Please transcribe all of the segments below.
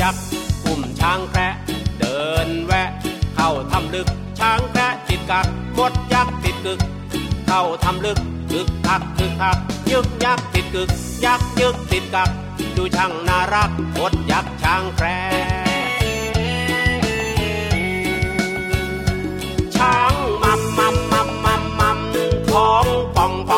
ยักษ์อุ้มช้างแคระเดินแวะ เข้าทำลึกช้างแคระติดกักหมดยักษ์ติดกึก เข้าทำลึกคึกคักคึกคักยึกยักษ์ติดกึก ยักษ์ยึกติดกัก ดูช่างน่ารักหมดยักษ์ช้างแคระช้างมัมมัมมัมมัมมัมท้องป่องป่อง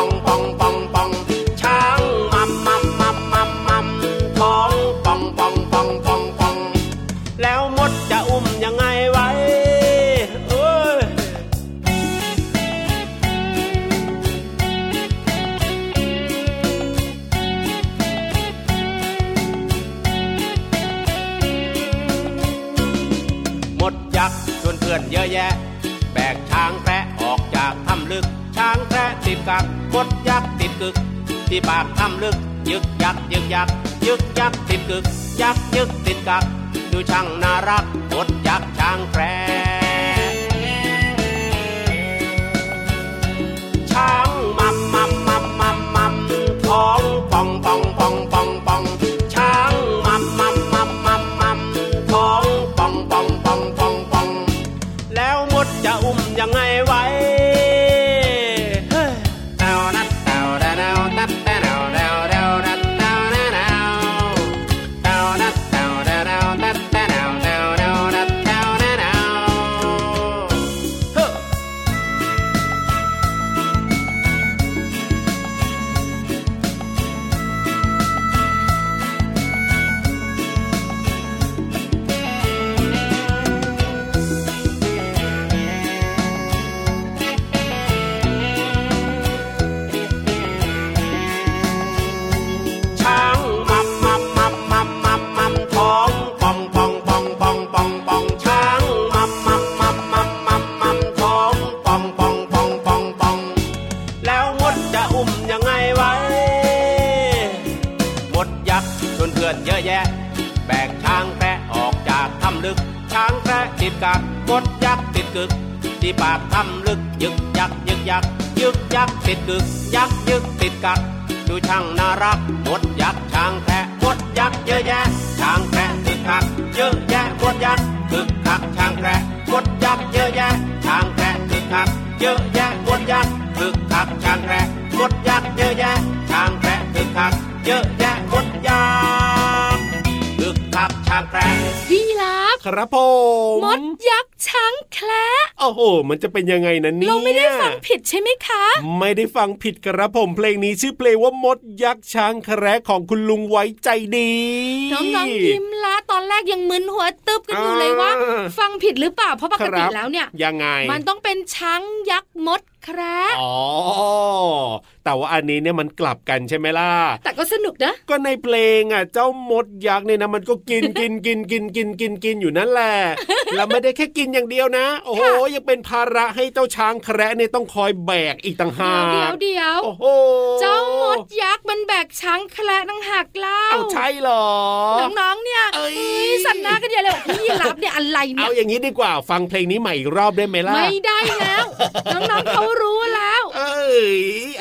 ลึก ช้างแคระติดกักกดยักษ์ติดกึก ที่ปากถ้ำลึก ยึกยักยึกยักยึกยักติดกึก ยักยึกติดกัก ดูช่างน่ารักกดยักษ์ช้างแคระ คึกคักช้างแคระมดยักษ์เยอะแยะช้างแคระคึกคักเยอะแยะมดยักษ์คึกคักช้างแคระมดยักษ์เยอะแยะช้างแคระคึกคักเยอะแยะมดยักษ์คึกคักช้างแคระพี่รับครับผมมดยักษ์ช้างแคระ โอ้โห มันจะเป็นยังไงนะเนี่ยเราไม่ได้ฟังผิดใช่ไหมคะ ไม่ได้ฟังผิดครับผมเพลงนี้ชื่อเพลงว่ามดยักษ์ช้างแคระของคุณลุงไว้ใจดีน้องๆยิ้มละตอนแรกยังมึนหัวตึบกันอยู่เลยว่าอ่าฟังผิดหรือเปล่าเพราะปกติครับแล้วเนี่ยยังไง มันต้องเป็นช้างยักษ์มดแคระอ๋อ แต่ว่าอันนี้เนี่ยมันกลับกันใช่ไหมล่ะ แต่ก็สนุกนะ ก็ในเพลงอะ เจ้ามดยักษ์เนี่ยนะมันก็กินกินกินกินกินกินกินอยู่นั่นแหละ แล้วไม่ได้แค่กินอย่างเดียวนะ โอ้โหยังเป็นภาระให้เจ้าช้างแคระเนี่ยต้องคอยแบกอีกต่างหาเดี๋ยกวเดี๋ยวโอ้โหเจ้ามดยักษ์มันแบกช้างแคระตั้งหักเล่าเอาใช่เหรอน้องๆเนี่ยเอ้ยเฮ้ยสันหน้ากันใหญ่เลยบอกพี่รับเนี่ยอะไรเนี่เอายอย่างนี้ดีกว่าฟังเพลงนี้ใหม่อีกรอบได้ไหมล่ะไม่ได้แล้วน้องๆเขารู้แล้ว เอ้ย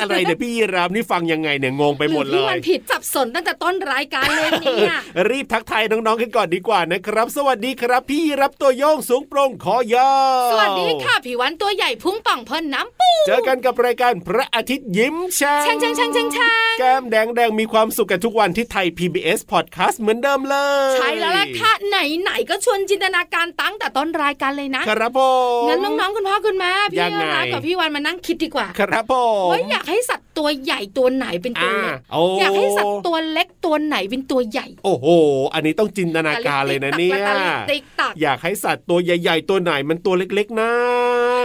อะไรเนี่ยพี่ยีรามนี่ฟังยังไงเนี่ยงงไปหมดรือเลพี่ยวันผิดสับสนตั้งแต่ต้นรายการเลยเนี่ยรีบทักทายน้องๆกันก่อนดีกว่านะครับ สวัสดีครับ พี่รับตัวโยงสูงโปร่งคอยาวสวัสดีค่ะพี่วันตัวใหญ่พุ่งป่องพ่นน้ำปูเจอกันกับรายการพระอาทิตย์ยิ้มช่างช่างช่างช่างช่างช่างแก้มแดงแดงมีความสุขกันทุกวันที่ไทย PBS Podcast เหมือนเดิมเลย ใช่แล้วล่ะค่ะไหนไหนๆก็ชวนจินตนาการตั้งแต่ต้นรายการเลยนะครับผมงั้นน้องๆคุณพ่อคุณแม่พี่ยังไงรับกับพี่วันมานั่งคิดดีกว่า ครับผมว่าอยากให้สัตว์ตัวใหญ่ตัวไหนเป็นตัวเล็กโอ้อยากให้สัตว์ตัวเล็กตัวไหนเป็นตัวใหญ่ โอ้โห อันนี้ต้องจินตนาการเลยนะเนี่ยตาลิกติ๊กตักอยากให้สัตว์ตัวใหญ่ ๆ ตัวไหนมันตัวเล็กๆนะ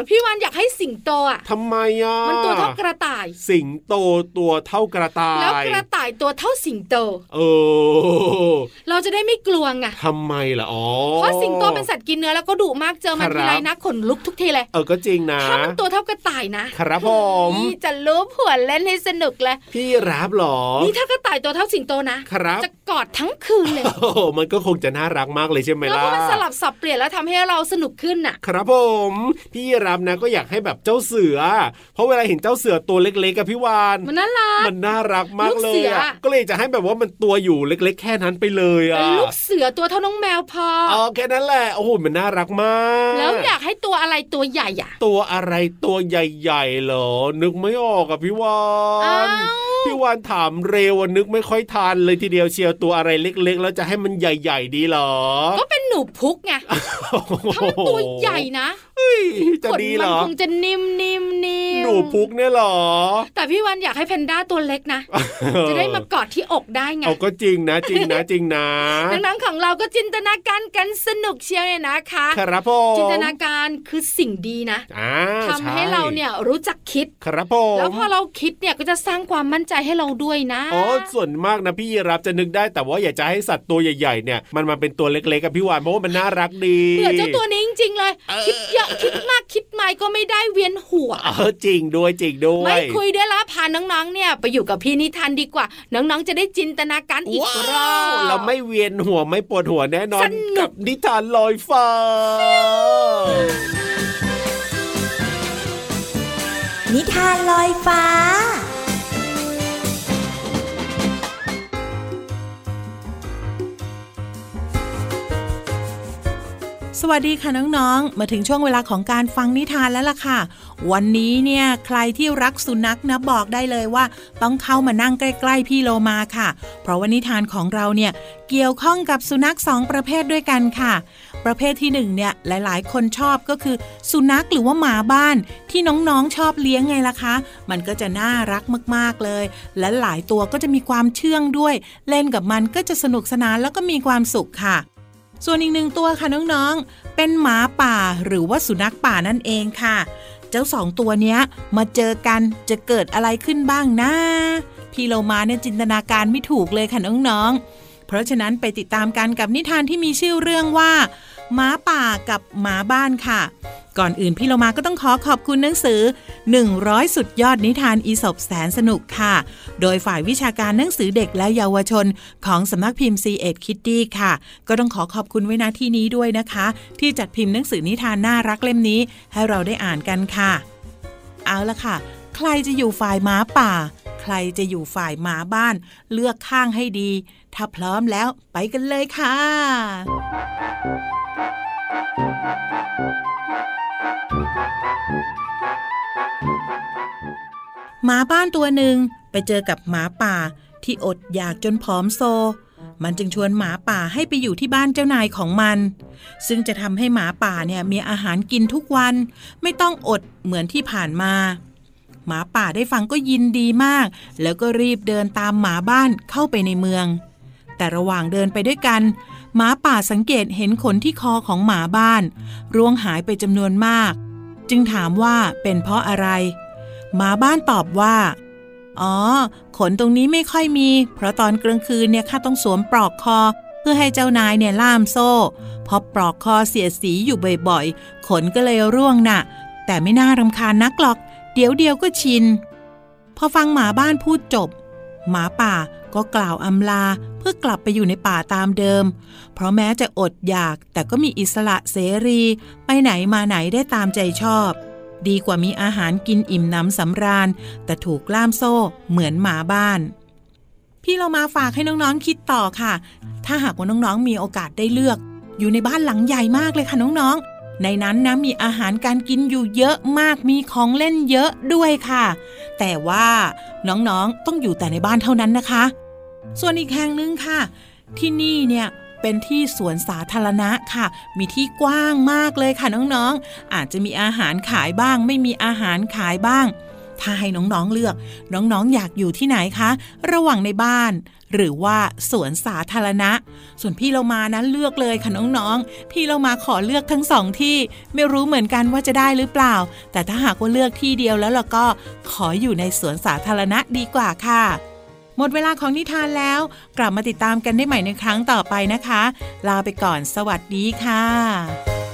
พี่วันอยากให้สิงโตอะทำไมอะมันตัวเท่ากระต่าย สิงโตตัวเท่ากระต่าย แล้วกระต่ายตัวเท่าสิงโตเออเราจะได้ไม่กลัวไงทำไมล่ะอ๋อเพราะสิงโตเป็นสัตว์กินเนื้อแล้วก็ดุมากเจอมันครับทีไรนะขนลุกทุกทีเลยเออก็จริงนะถ้ามันตัวเท่ากระต่ายนะ ครับผมนี่จะลูบหัวเล่นให้สนุกเลยพี่รับเหรอ นี่ถ้ากระต่ายตัวเท่าสิงโตนะครับจะกอดทั้งคืนเลยโอ้โหมันก็คงจะน่ารักมากเลยใช่ไหมแล้วล่ะพอมันสลับสับเปลี่ยนแล้วทำให้เราสนุกขึ้นน่ะ ครับผมพี่รับนะก็อยากให้แบบเจ้าเสือ เพราะเวลาเห็นเจ้าเสือตัวเล็กๆกับพี่วานมันน่ารักมันน่ารักมากลูกเลเสืยออะก็เลยจะให้แบบว่ามันตัวอยู่เล็ก ๆ แค่นั้นไปเลยอะลูกเสือตัวเท่าน้องแมวพออ๋อแค่นั้นแหละโอ้โหมันน่ารักมาก แล้วอยากให้ตัวอะไรตัวใหญ่อะตัวอะไรตัวใหญ่ๆเหรอนึกไม่ออกอะพี่วาอ้านว พี่วานถามเร็วอะนึกไม่ค่อยทันเลยทีเดียวเชียวตัวอะไรเล็ก ๆ แล้วจะให้มันใหญ่ ๆ ดีเหรอ ก็เป็นหนูพุกไงถ้ามันตัวใหญ่นะเฮ้ยจะขนดีมัเหรอคงจะนิ่มนิ่มนิ่มหนูพุกเนี่ยเหรอ แต่พี่วันอยากให้แพนด้าตัวเล็กนะ จะได้มากอดที่อกได้ไงเอาก็จริงนะจริงนะจริงนะดังๆของเราก็จินตนาการกันสนุกเชียวเนี่ยนะคะครับผมจินตนาการคือสิ่งดีนะอ่าทำให้เราเนี่ยรู้จักคิดครับผมแล้วพอเราคิดเนี่ยก็จะสร้างความมั่นใจให้เราด้วยนะอ๋อส่วนมากนะพี่ยีรับจะนึกได้แต่ว่าอยากจะให้สัตว์ตัวใหญ่ๆเนี่ยมันมาเป็นตัวเล็กๆกับพี่วานเพราะว่ามันน่ารักดีเบื่อเจ้าตัวนี้จริงๆเลยคิดเยอะคิดมากคิดไม่ก็ไม่ได้เวียนหัวเออจริงด้วยจริงด้วยไม่คุยด้วยละพาน้องๆเนี่ยไปอยู่กับพี่นิทานดีกว่า น้องๆจะได้จินตนาการอีกรอว้าวบเราไม่เวียนหัวไม่ปวดหัวแน่นอนสนุกกับนิทานลอยฟ้า นิทานลอยฟ้า สวัสดีค่ะน้องๆ มาถึงช่วงเวลาของการฟังนิทานแล้วล่ะค่ะ วันนี้เนี่ยใครที่รักสุนัขนะบอกได้เลยว่า ต้องเข้ามานั่งใกล้ๆพี่โลมาค่ะ เพราะว่านิทานของเราเนี่ยเกี่ยวข้องกับสุนัขสองประเภทด้วยกันค่ะ ประเภทที่หนึ่งเนี่ยหลายๆ คนชอบก็คือ สุนัขหรือว่าหมาบ้านที่น้องๆชอบเลี้ยงไงล่ะคะ มันก็จะน่ารักมากๆเลย และหลายตัวก็จะมีความเชื่องด้วย เล่นกับมันก็จะสนุกสนานแล้วก็มีความสุขค่ะ ส่วนอีกหนึ่งตัวค่ะน้องๆ เป็นหมาป่าหรือว่าสุนัขป่านั่นเองค่ะ เจ้าสองตัวเนี้ยมาเจอกันจะเกิดอะไรขึ้นบ้างนะพี่เรามาเนี่ยจินตนาการไม่ถูกเลยค่ะน้องๆ เพราะฉะนั้นไปติดตามกันกับนิทานที่มีชื่อเรื่องว่า หมาป่ากับหมาบ้านค่ะ ก่อนอื่นพี่โลมาก็ต้องขอขอบคุณหนังสือ 100 สุดยอดนิทานอีสบแสนสนุกค่ะ โดยฝ่ายวิชาการหนังสือเด็กและเยาวชน ของสำนักพิมพ์ c ีเอ็ดคิตตี้ค่ะ ก็ต้องขอขอบคุณไว้ณที่นี้ด้วยนะคะ ที่จัดพิมพ์หนังสือนิทานน่ารักเล่มนี้ ให้เราได้อ่านกันค่ะ เอาละค่ะ ใครจะอยู่ฝ่ายหมาป่า ใครจะอยู่ฝ่ายหมาบ้าน เลือกข้างให้ดี ถ้าพร้อมแล้วไปกันเลยค่ะ หมาบ้านตัวหนึ่งไปเจอกับหมาป่าที่อดอยากจนผอมโซ มันจึงชวนหมาป่าให้ไปอยู่ที่บ้านเจ้านายของมัน ซึ่งจะทำให้หมาป่าเนี่ยมีอาหารกินทุกวัน ไม่ต้องอดเหมือนที่ผ่านมา หมาป่าได้ฟังก็ยินดีมาก แล้วก็รีบเดินตามหมาบ้านเข้าไปในเมือง แต่ระหว่างเดินไปด้วยกัน หมาป่าสังเกตเห็นขนที่คอของหมาบ้าน ร่วงหายไปจำนวนมาก จึงถามว่าเป็นเพราะอะไร หมาบ้านตอบว่า อ๋อ ขนตรงนี้ไม่ค่อยมี เพราะตอนกลางคืนเนี่ยข้าต้องสวมปลอกคอ เพื่อให้เจ้านายเนี่ยล่ามโซ่พอปลอกคอเสียสีอยู่บ่อยๆ ขนก็เลยร่วงน่ะ แต่ไม่น่ารำคาญนักหรอก เดี๋ยวเดียวก็ชิน พอฟังหมาบ้านพูดจบ หมาป่าก็กล่าวอำลาเพื่อกลับไปอยู่ในป่าตามเดิม เพราะแม้จะอดอยากแต่ก็มีอิสระเสรี ไปไหนมาไหนได้ตามใจชอบ ดีกว่ามีอาหารกินอิ่มน้ำสำราญ แต่ถูกล่ามโซ่เหมือนหมาบ้าน พี่เรามาฝากให้น้องๆคิดต่อค่ะ ถ้าหากว่าน้องๆมีโอกาสได้เลือก อยู่ในบ้านหลังใหญ่มากเลยค่ะน้องๆ ในนั้นนะมีอาหารการกินอยู่เยอะมากมีของเล่นเยอะด้วยค่ะ แต่ว่าน้องๆต้องอยู่แต่ในบ้านเท่านั้นนะคะ ส่วนอีกแห่งหนึ่งค่ะ ที่นี่เนี่ยเป็นที่สวนสาธารณะค่ะ มีที่กว้างมากเลยค่ะน้องๆอาจจะมีอาหารขายบ้าง ไม่มีอาหารขายบ้าง ถ้าให้น้องๆเลือก น้องๆอยากอยู่ที่ไหนคะ ระหว่างในบ้าน หรือว่าสวนสาธารณะ ส่วนพี่เรามานั้นเลือกเลยค่ะน้องๆ พี่เรามาขอเลือกทั้งสองที่ไม่รู้เหมือนกันว่าจะได้หรือเปล่า แต่ถ้าหากว่าเลือกที่เดียวแล้วเราก็ขออยู่ในสวนสาธารณะดีกว่าค่ะหมดเวลาของนิทานแล้ว กลับมาติดตามกันได้ใหม่ในครั้งต่อไปนะคะ ลาไปก่อนสวัสดีค่ะ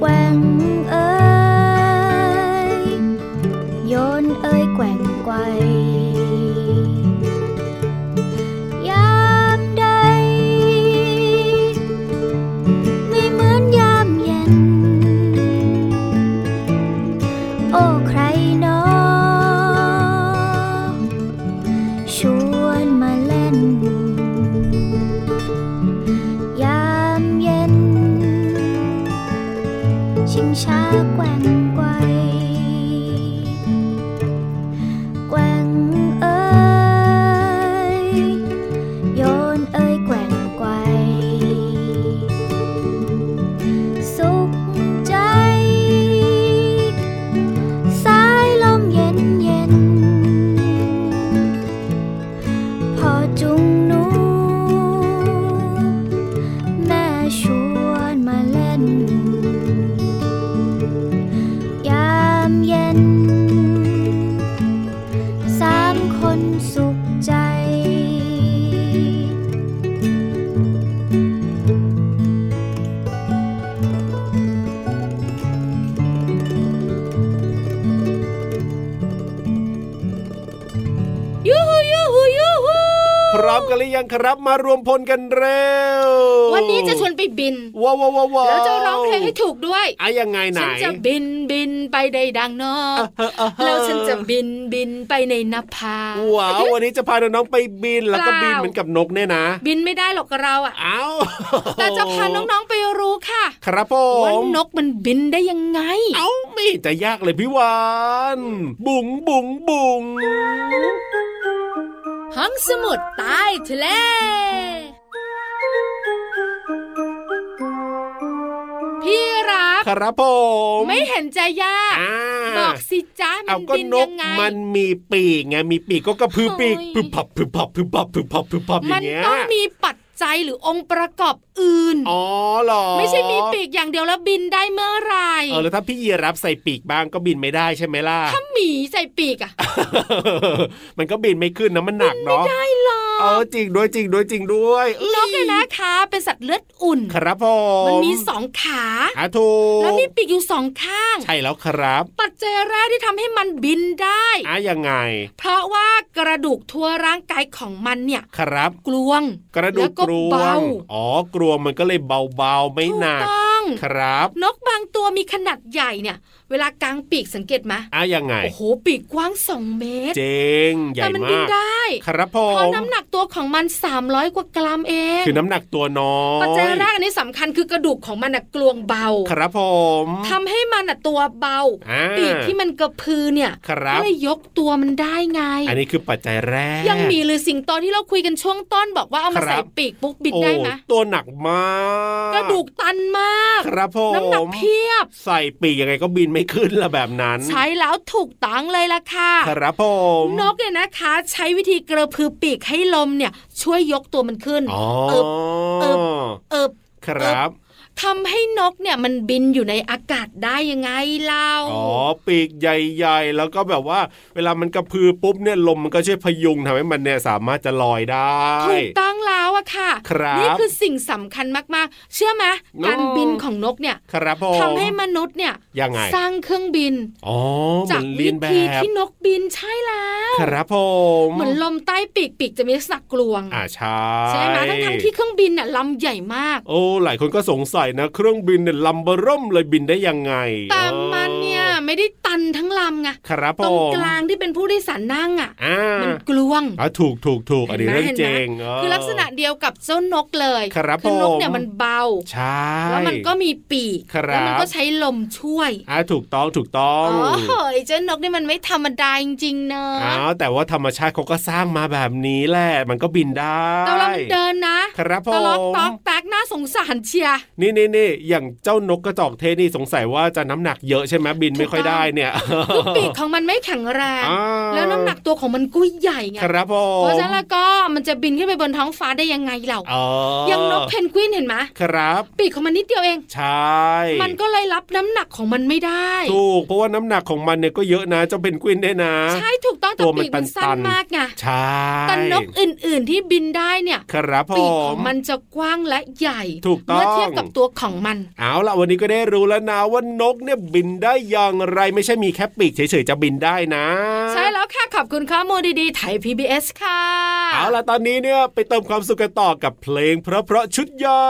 แครับมารวมพลกันเร็ว วันนี้จะชวนไปบินว้าวว้าวว้าวว้าวแล้วจะร้องเพลงให้ถูกด้วยอะยังไงไหนฉันจะบินบินไปได้ดังนอกเออเออเออแล้วฉันจะบินบินไปในนภาว้าววันนี้จะพาน้องๆไปบินแล้วก็เปล่าบินเหมือนกับนกเนี่ยนะ บินไม่ได้หรอกเราอะเอ้าแต่จะพาน้องๆไปรู้ค่ะ ครับผว่ามนกมันบินได้ยังไง เอ้าไม่เห็นจะยากเลยพี่วานบุ๋งบุ๋งบุ๋ง ห้องสมุดใต้ทะเล พี่รับครับผม ไม่เห็นจะยากอ่าบอกสิจ้ามัเอานก็บินนยักงไงมันมีปีกไงมีปีกก็กระพือปีกเฮ้ยพึบพับพึบพับพึบพับพึบพับพึบพับอมัย่านงเงี้ยต้องมีปัจ จัยหรือองค์ประกอบอื่น อ๋อเหรอ ไม่ใช่มีปีกอย่างเดียวแล้วบินได้เมื่อไหรเออแล้วถ้าพี่ยีรับใส่ปีกบ้างก็บินไม่ได้ใช่ไหมล่ะ ถ้าหมีใส่ปีกอะมันก็บินไม่ขึ้นนะมันหนักเนาะได้หรอเออจริงด้วยจริงด้วยจริงด้วยเอ้ยนกเนี่ยนะคะ เป็นสัตว์เลือดอุ่น ครับผมมันมีสองขาอาถูกแล้วมีปีกอยู่สองข้าง ใช่แล้วครับ ปัจจัยแรกที่ทำให้มันบินได้อะยังไง เพราะว่ากระดูกทั่วร่างกายของมันเนี่ย ครับ กลวง กระดูแล้กวก็กรวเบางอ๋อกรวงมันก็เลยเบาๆไม่ถูหกนักต้องครับ นกบางตัวมีขนาดใหญ่เนี่ย เวลากางปีกสังเกตไหมอะยังไง โอ้โห ปีกกว้างสองเมตร เจงใหญ่แต่มันบินมากได้ ครับผเพราะมน้ำหนักตัวของมัน 300 กว่ากรัมเอง คือน้ำหนักตัวน้อยปัจจัยแรกอันนี้สำคัญคือกระดูกของมันน่ะกลวงเบา ครับผมทำให้มันน่ะตัวเบาอ่าปีกที่มันกระพือเนี่ยครับก็เลยยกตัวมันได้ไง อันนี้คือปัจจัยแรก ยังมีหรือสิงโตที่เราคุยกันช่วงต้นบอกว่าเอามาครับใส่ปีกปุ๊บบินได้ไหมโอ้ตัวหนักมากระดูกตันมาก ครับผมน้ำหนักเพียบ ใส่ปีกยังไงก็บินไม่ขึ้นละแบบนั้น ใช้แล้วถูกต้องเลยล่ะค่ะ ครับผมนกเนี่ยนะคะ ใช้วิธีกระพือปีกให้ลมเนี่ย ช่วยยกตัวมันขึ้นอ๋อเอิบเอิบเอิบครับ ทำให้นกเนี่ยมันบินอยู่ในอากาศได้ยังไงเล่าอ๋อปีกใหญ่ ๆ แล้วก็แบบว่า เวลามันกระพือปุ๊บเนี่ยลมมันก็ช่วยพยุงทำให้มันเนี่ยสามารถจะลอยได้ถูกต้องแล้วอะค่ะครับนี่คือสิ่งสำคัญมากๆ เชื่อไหมโอ้การบินของนกเนี่ยครับผมทำให้มนุษย์เนี่ยยังไงสร้างเครื่องบินอ๋อเหจามืกอนเลีวิยนแบธีบที่นกบินใช่แล้วครับผมเหมือนลมใต้ปีกปีกจะมีลักษณะกลวงอ่าใช่ใช่ไหมทั้งทั้งๆที่เครื่องบินน่ะลำใหญ่มาก โอ้หลายคนก็สงสัยนะ เครื่องบินเนี่ยลำเบอร์ร่มเลยบินได้ยังไง แต่มันเนี่ย ไม่ได้ตันทั้งลำไงครับผตรงมกลางที่เป็นผู้โดยสารนั่งอะอ่ามันกลวงอ่าถูกถูกถูกอันนี้เห็เรื่นองไหมเจงเห็นไหมเคือลักษณะเดียวกับเจ้านกเลยครับอนกผมเนี่ยมันเบาใช่แล้วมันก็มีปีกครับแล้วมันก็ใช้ลมช่วยอ่าถูกต้องถูกต้องโอ้โหเจ้านกนี่มันไม่ธรรมดาจริงๆเนอะอ้าวแต่ว่าธรรมชาติเขาก็สร้างมาแบบนี้แหละมันก็บินได้แต่เวลามันเดินนะครับผมตลอกตอกแตกน่าสงสารเชียร์นี่นี่นี่อย่างเจ้านกกระจอกเทศนี่สงสัยว่าจะน้ำหนักเยอะใช่ไหมบินไม่ค่อยได้เนี่ยคือปีกของมันไม่แข็งแรงอ่าแล้วน้ำหนักตัวของมันก็ใหญ่ไงครับผมเพราะฉะนั้นแล้วก็มันจะบินขึ้นไปบนท้องฟ้าได้ยังไงเราอ๋อยังนกเพนกวินเห็นไหมครับ ปีกของมันนิดเดียวเอง ใช่ มันก็เลยรับน้ำหนักของมันไม่ได้ถูกเพราะว่าน้ำหนักของมันเนี่ยก็เยอะนะเจ้าเพนกวินเนี่ยนะ ใช่ถูกต้องแต่ตัวมันปีกมันสั้ตันนๆมากไงใช่แต่นกอื่น ๆที่บินได้เนี่ยครับผปีกขมองมันจะกว้างและใหญ่ถูกต้องเมื่อเทียบกับตัวของมัน เอาล่ะวันนี้ก็ได้รู้แล้วนะว่านกเนี่ยบินได้อย่างไรไม่ใช่มีแค่ปีกเฉยๆจะบินได้นะ ใช่แล้วค่ะ ขอบคุณข้อมูลดีๆไทย PBS ค่ะ เอาล่ะตอนนี้เนี่ยไปเติมความสุขกันต่อกับเพลงเพราะๆชุดใหญ่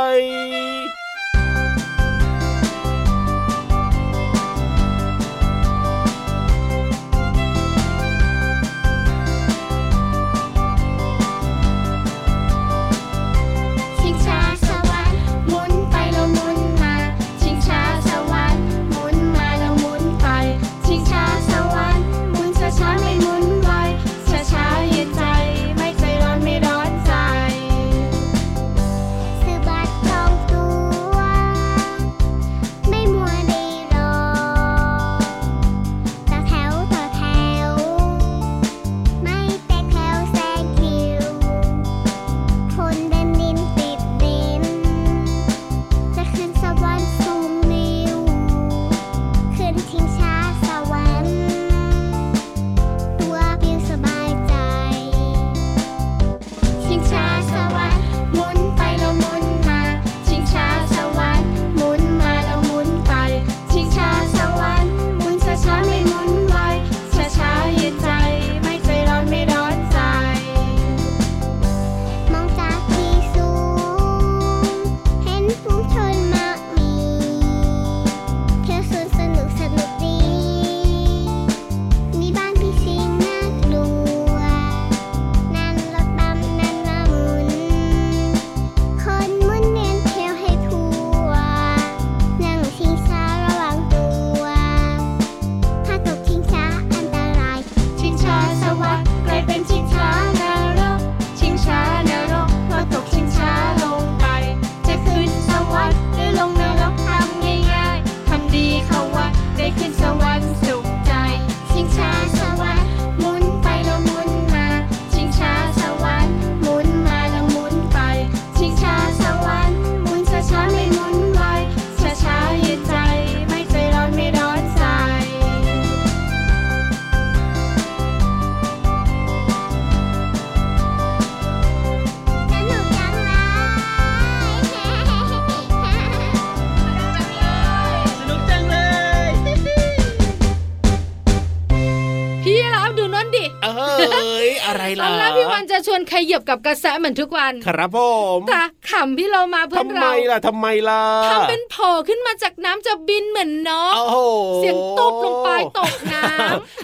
เอ้ยอะไรล่ะเอาละพี่วันจะชวนใครเหยียบกับกระแสเหมือนทุกวัน ครับผมแต่ขำพี่เรามาเพื่อนทำไมเราล่ะทำไมล่ะทำเป็นโผล่ขึ้นมาจากน้ำจะบินเหมือนนกโอ้โหเสียงตบลงไปตกน้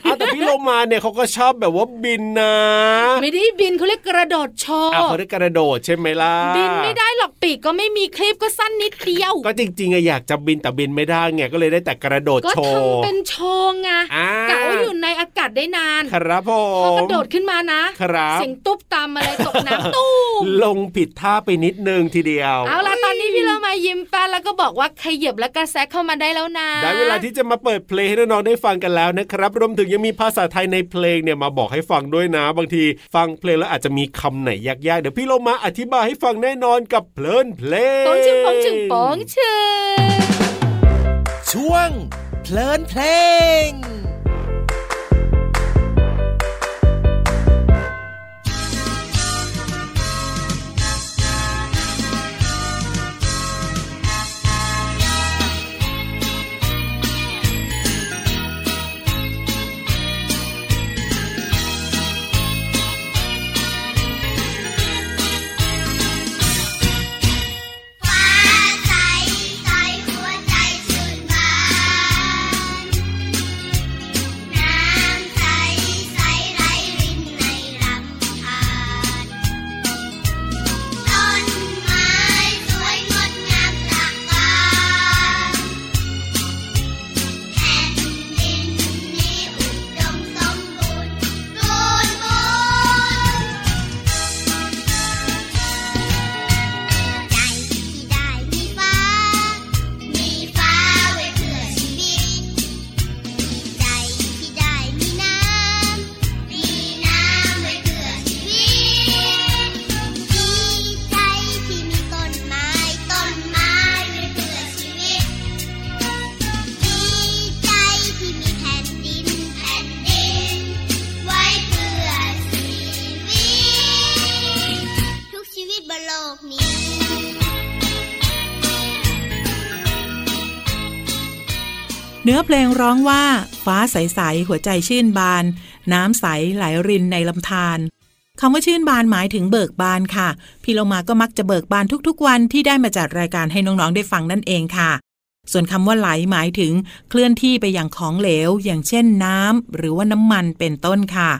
เอาแต่พี่โลมาเนี่ยเขาก็ชอบแบบว่าบินนะำไม่ได้บินเขาเรียกกระโดดโชว์อะเขาได้กระโดดใช่ไหมล่ะ บินไม่ได้หรอกปีกก็ไม่มีคลิปก็สั้นนิดเดียว ก็จริงๆอะอยากจะบินแต่บินไม่ได้ไงก็เลยได้แต่กระโดดก็โชว์ทำเป็นโชว์ไงอ่ากะว่าอยู่ในอากาศได้นานครับผพอมกระโดดขึ้นมานะครับเสียงตุ๊บตามอะไรตกน้ำตู้มลงผิดท่าไปนิดนึงทีเดียว เอาล่ะตอนนี้พี่เรามายิ้มแป้นแล้วก็บอกว่าขยับและกระแสเข้ามาได้แล้วนะได้เวลาที่จะมาเปิดเพลงให้น้องๆได้ฟังกันแล้วนะครับ รวมถึงยังมีภาษาไทยในเพลงเนี่ยมาบอกให้ฟังด้วยนะ บางทีฟังเพลงแล้วอาจจะมีคำไหนยากๆ เดี๋ยวพี่โลมาอธิบายให้ฟังแน่นอนกับเพลินเพลงปองชึงปองชึงปองชึงช่วงเพลินเพลง นื้อเพลงร้องว่า ฟ้าใส ๆ หัวใจชื่นบาน น้ำใสไหลรินในลำธารคำว่าชื่นบานหมายถึงเบิกบานค่ะ พี่โลมาก็มักจะเบิกบานทุกๆวันที่ได้มาจัดรายการให้น้องๆได้ฟังนั่นเองค่ะ ส่วนคำว่าไหลหมายถึงเคลื่อนที่ไปอย่างของเหลว อย่างเช่นน้ำหรือว่าน้ำมันเป็นต้นค่ะ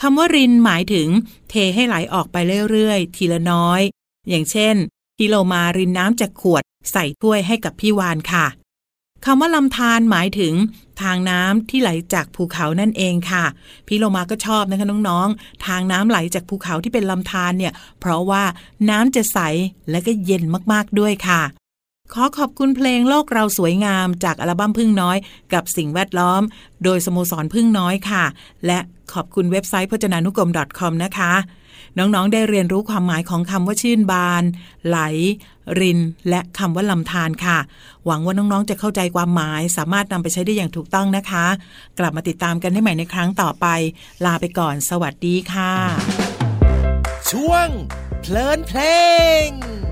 คำว่ารินหมายถึง เทให้ไหลออกไปเรื่อยๆ ทีละน้อย อย่างเช่นพี่โลมารินน้ำจากขวดใส่ถ้วยให้กับพี่วานค่ะ คำว่าลำธารหมายถึงทางน้ำที่ไหลจากภูเขานั่นเองค่ะ พี่โลมาก็ชอบนะคะน้องๆ ทางน้ำไหลจากภูเขาที่เป็นลำธารเนี่ย เพราะว่าน้ำจะใสและก็เย็นมากๆด้วยค่ะ ขอขอบคุณเพลงโลกเราสวยงามจากอัลบั้มพึ่งน้อย กับสิ่งแวดล้อม โดยสโมสรพึ่งน้อยค่ะ และขอบคุณเว็บไซต์พจนานุกรม .com นะคะ น้องๆ ได้เรียนรู้ความหมายของคำว่าชื่นบาน ไหล ริน และคำว่าลำธารค่ะ หวังว่าน้องๆ จะเข้าใจความหมาย สามารถนำไปใช้ได้อย่างถูกต้องนะคะ กลับมาติดตามกันได้ใหม่ในครั้งต่อไป ลาไปก่อน สวัสดีค่ะ ช่วง เพลินเพลง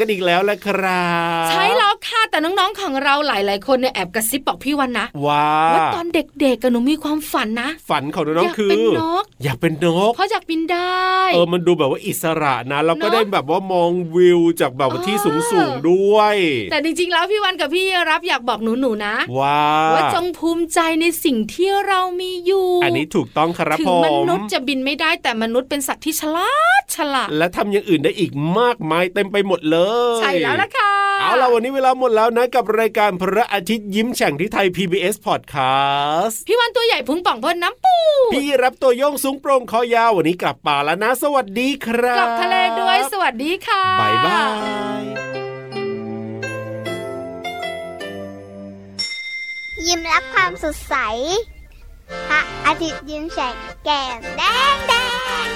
กันอีกแล้วละครับ ใช่แล้ว แต่น้องๆของเราหลาย ๆ คนเนี่ยแอบกระซิบบอกพี่วันนะว่าว่าตอนเด็กๆกับหนูมีความฝันนะ ฝันของน้องอยากๆคือเป็นนกอยากเป็นนกเพราะอยากบินได้เออมันดูแบบว่าอิสระนะแล้วก็เนอะได้แบบว่ามองวิวจากแบบว่าที่สูงสูงๆด้วย แต่จริงๆแล้วพี่วันกับพี่รับอยากบอกหนูๆนะว้าว่าจงภูมิใจในสิ่งที่เรามีอยู่ อันนี้ถูกต้องครับถึงผมมนุษย์จะบินไม่ได้แต่มนุษย์เป็นสัตว์ที่ฉลาดฉลาดและทำอย่างอื่นได้อีกมากมายเต็มไปหมดเลย ใช่แล้วละค่ะ เอาล่ะวันนี้เวลาหมดแล้วนะกับรายการพระอาทิตย์ยิ้มแฉ่งที่ไทย PBS Podcast พี่วันตัวใหญ่พุงป่องพ่นน้ำปู พี่รับตัวโยงสูงโปร่งคอยาววันนี้กลับป่าแล้วนะ สวัสดีครับ กลับทะเลด้วยสวัสดีค่ะบายบายยิ้มรับความสดใสพระอาทิตย์ยิ้มแฉกแก้มแดงแดง